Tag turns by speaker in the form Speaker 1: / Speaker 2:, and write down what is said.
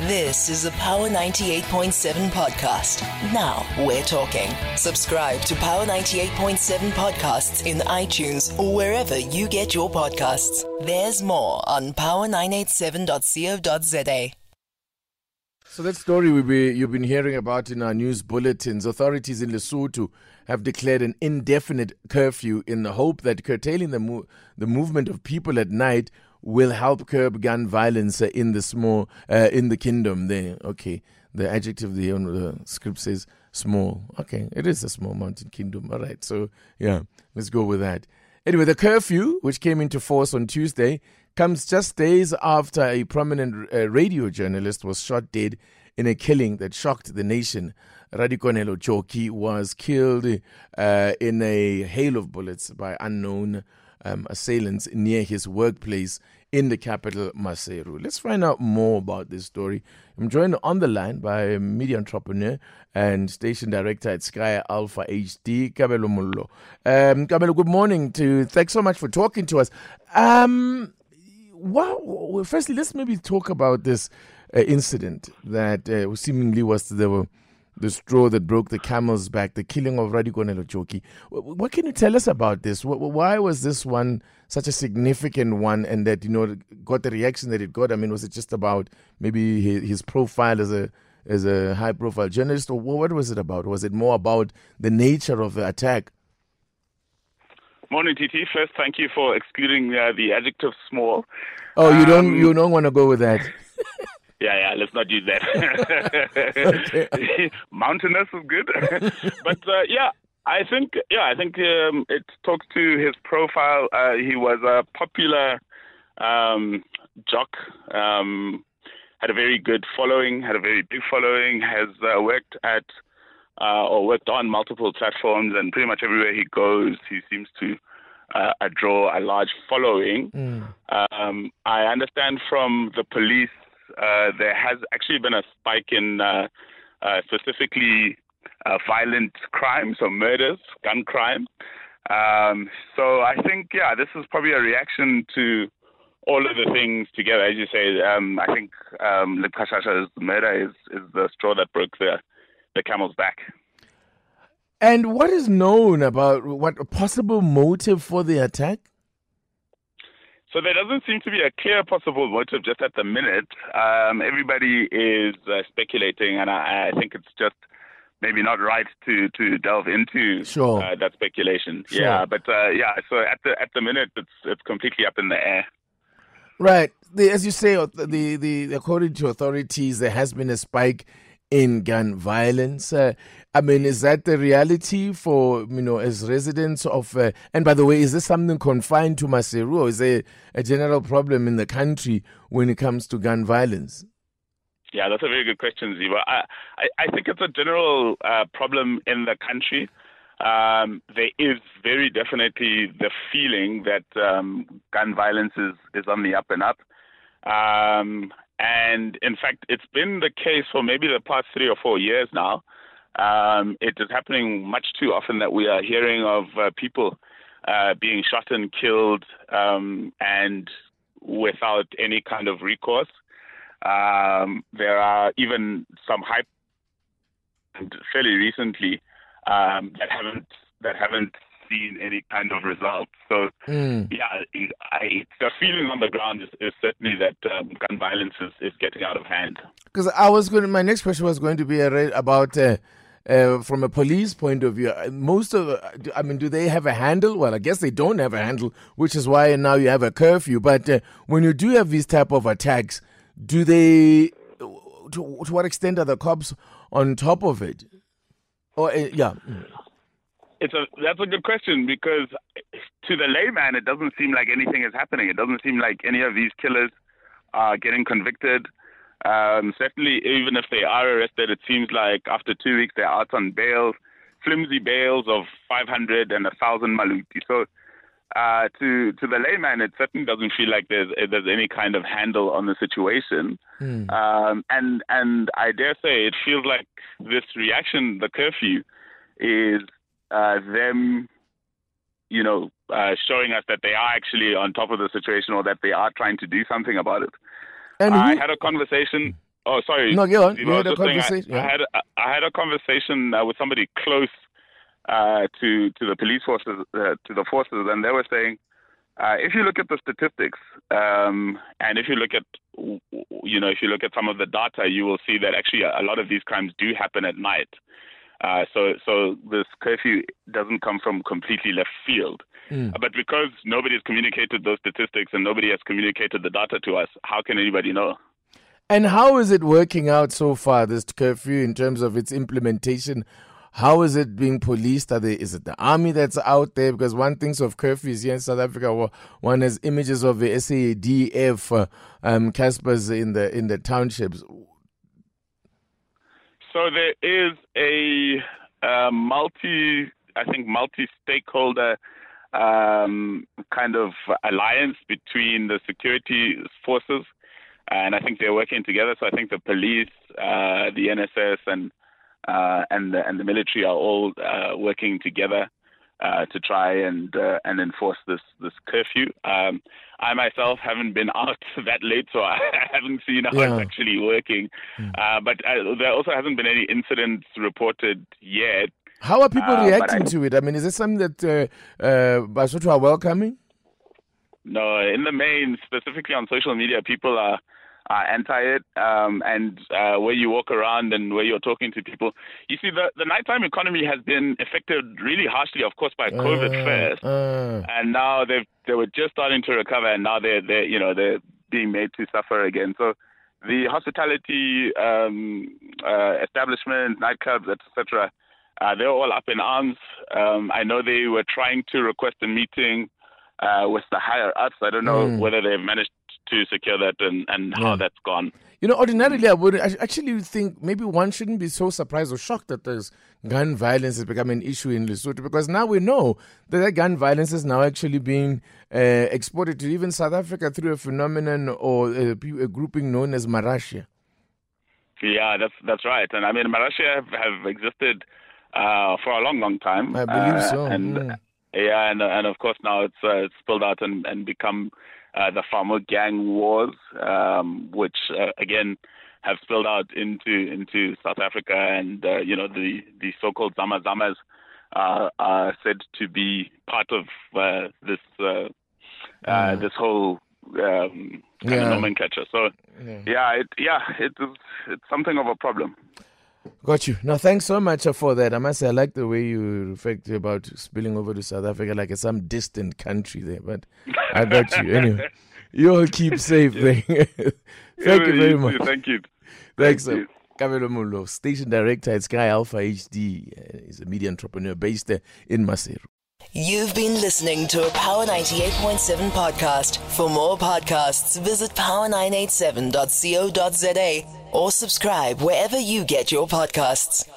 Speaker 1: This is a Power 98.7 podcast. Now we're talking. Subscribe to Power 98.7 podcasts in iTunes or wherever you get your podcasts. There's more on power987.co.za.
Speaker 2: So that story we be, you've been hearing about in our news bulletins. Authorities in Lesotho have declared an indefinite curfew in the hope that curtailing the mo- the movement of people at night will help curb gun violence in the small uh, in the kingdom. There, okay. The adjective there on the script says small. Okay, it is a small mountain kingdom. All right. So yeah, let's go with that. Anyway, the curfew, which came into force on Tuesday, comes just days after a prominent uh, radio journalist was shot dead in a killing that shocked the nation. Ralikonelo Joki was killed uh, in a hail of bullets by unknown um, assailants near his workplace in the capital, Maseru. Let's find out more about this story. I'm joined on the line by media entrepreneur and station director at Sky Alpha HD, Kabelo Mollo. Um, Kabelo, good morning to Thanks so much for talking to us. Um, well, firstly, let's maybe talk about this uh, incident that uh, seemingly was the the straw that broke the camel's back, the killing of Ralikonelo Joki. What can you tell us about this? Why was this one such a significant one, and that you know got the reaction that it got? I mean, was it just about maybe his profile as a as a high profile journalist, or what was it about? Was it more about the nature of the attack?
Speaker 3: Morning, TT. First, thank you for excluding uh, the adjective small.
Speaker 2: Oh, you don't um, you don't want to go with that.
Speaker 3: yeah, yeah. Let's not use that. Mountainous is good, but uh, yeah, I think yeah, I think um, it talks to his profile. Uh, he was a popular um, jock. Um, had a very good following. Had a very big following. Has uh, worked at uh, or worked on multiple platforms, and pretty much everywhere he goes, he seems to uh, draw a large following. Mm. Um, I understand from the police there has actually been a spike in uh, uh, specifically uh, violent crimes or murders, gun crime. Um, so I think, yeah, this is probably a reaction to all of the things together. As you say, um, I think um, Leqhashasha's murder is, is the straw that broke the the camel's back.
Speaker 2: And what is known about what possible motive for the attack?
Speaker 3: So there doesn't seem to be a clear possible motive just at the minute. Um, everybody is uh, speculating, and I, I, think it's just maybe not right to, to delve into
Speaker 2: sure.
Speaker 3: uh, that speculation.
Speaker 2: Sure.
Speaker 3: Yeah, but uh, yeah, so at the at the minute, it's it's completely up in the air.
Speaker 2: Right. The, as you say, the, the according to authorities, there has been a spike in gun violence. Uh, I mean, is that the reality for, you know, as residents of, uh, and by the way, is this something confined to Maseru or is there a general problem in the country when it comes to gun violence?
Speaker 3: Yeah, that's a very good question, Ziva. I, I, I think it's a general uh, problem in the country. Um, there is very definitely the feeling that um, gun violence is, is on the up and up. Um, and in fact, it's been the case for maybe the past three or four years now. Um, it is happening much too often that we are hearing of uh, people uh, being shot and killed um, and without any kind of recourse. Um, there are even some hype fairly recently um, that haven't that haven't seen any kind of results. So, mm. yeah, I, the feeling on the ground is, is certainly that um, gun violence is, is getting out of hand.
Speaker 2: Because I was going, my next question was going to be about. Uh, uh, from a police point of view, uh, most of, uh, I mean, do they have a handle? Well, I guess they don't have a handle, which is why now you have a curfew. But uh, when you do have these type of attacks, do they, to, to what extent are the cops on top of it? Or uh, yeah.
Speaker 3: It's a that's a good question because to the layman, it doesn't seem like anything is happening. It doesn't seem like any of these killers are getting convicted. Um, certainly, even if they are arrested, it seems like after two weeks they're out on bail, flimsy bails of 500 and 1,000 maloti. So, uh, to to the layman, it certainly doesn't feel like there's there's any kind of handle on the situation. Mm. Um, and and I dare say it feels like this reaction, the curfew, is uh, them, you know, uh, showing us that they are actually on top of the situation or that they are trying to do something about it. And I had a conversation. Oh, sorry.
Speaker 2: No, go on.
Speaker 3: You
Speaker 2: had a
Speaker 3: saying I-
Speaker 2: conversation,
Speaker 3: I, had a, I had a conversation uh, with somebody close uh, to to the police forces uh, to the forces, and they were saying uh, if you look at the statistics um, and if you look at you know if you look at some of the data, you will see that actually a lot of these crimes do happen at night. Uh, so so this curfew doesn't come from completely left field. But because nobody has communicated those statistics and nobody has communicated the data to us, how can anybody know?
Speaker 2: And how is it working out so far, this curfew, in terms of its implementation? How is it being policed? Are they, is it the army that's out there? Because one thinks of curfews here in South Africa. One has images of the SADF uh, um, Casspirs in the in the townships.
Speaker 3: So there is a, uh multi, I think, multi-stakeholder um, kind of alliance between the security forces, and I think they're working together. So I think the police, uh, the NSS, and uh, and the, and the military are all uh, working together uh, to try and uh, and enforce this this curfew. Um, I myself haven't been out that late, so I haven't seen how
Speaker 2: Yeah.
Speaker 3: it's actually working. Uh, but uh, there also hasn't been any incidents reported yet.
Speaker 2: How are people
Speaker 3: Uh,
Speaker 2: reacting
Speaker 3: I-
Speaker 2: to it? I mean, is this something that uh, uh, Basotho are welcoming?
Speaker 3: No, in the main, specifically on social media, people are are anti it. Um, and uh, where you walk around and where you're talking to people, you see the the nighttime economy has been affected really harshly, of course, by COVID
Speaker 2: Uh,
Speaker 3: first.
Speaker 2: uh,
Speaker 3: and now they they were just starting to recover, and now they're they you know they're being made to suffer again. So the hospitality um, uh, establishments, nightclubs, etc., uh, they're all up in arms. Um, I know they were trying to request a meeting uh, with the higher ups. I don't know
Speaker 2: Mm.
Speaker 3: whether they've managed to secure that and, and
Speaker 2: Yeah.
Speaker 3: how that's gone.
Speaker 2: You know, ordinarily, I would actually think maybe one shouldn't be so surprised or shocked that there's gun violence has become an issue in Lesotho because now we know that that gun violence is now actually being uh, exported to even South Africa through a phenomenon or a, a grouping known as Marashea.
Speaker 3: Yeah, that's that's right. And I mean, Marashea have, have existed uh, for a long, long time.
Speaker 2: I believe
Speaker 3: Uh,
Speaker 2: so.
Speaker 3: And
Speaker 2: mm.
Speaker 3: Yeah, and and of course now it's uh, it's spilled out and and become uh, the famo gang wars, um, which uh, again have spilled out into into South Africa, and uh, you know the the so-called Zama Zamas uh, are said to be part of uh, this uh, uh,
Speaker 2: Mm.
Speaker 3: this whole um,
Speaker 2: Yeah.
Speaker 3: nomenclature. So
Speaker 2: Yeah.
Speaker 3: yeah, it yeah it is it's something of a problem.
Speaker 2: Got you. No, thanks so much uh, for that. I must say, I like the way you reflect about spilling over to South Africa like it's some distant country there, but I got you. Anyway, you all keep safe there. Thank you very
Speaker 3: too.
Speaker 2: much.
Speaker 3: Thank you.
Speaker 2: Thanks,
Speaker 3: Thank
Speaker 2: uh,
Speaker 3: you.
Speaker 2: Kabelo Mollo, station director at Sky Alpha HD. Uh, he's a media entrepreneur based in Maseru.
Speaker 1: You've been listening to a Power 98.7 podcast. For more podcasts, visit power987.co.za or subscribe wherever you get your podcasts.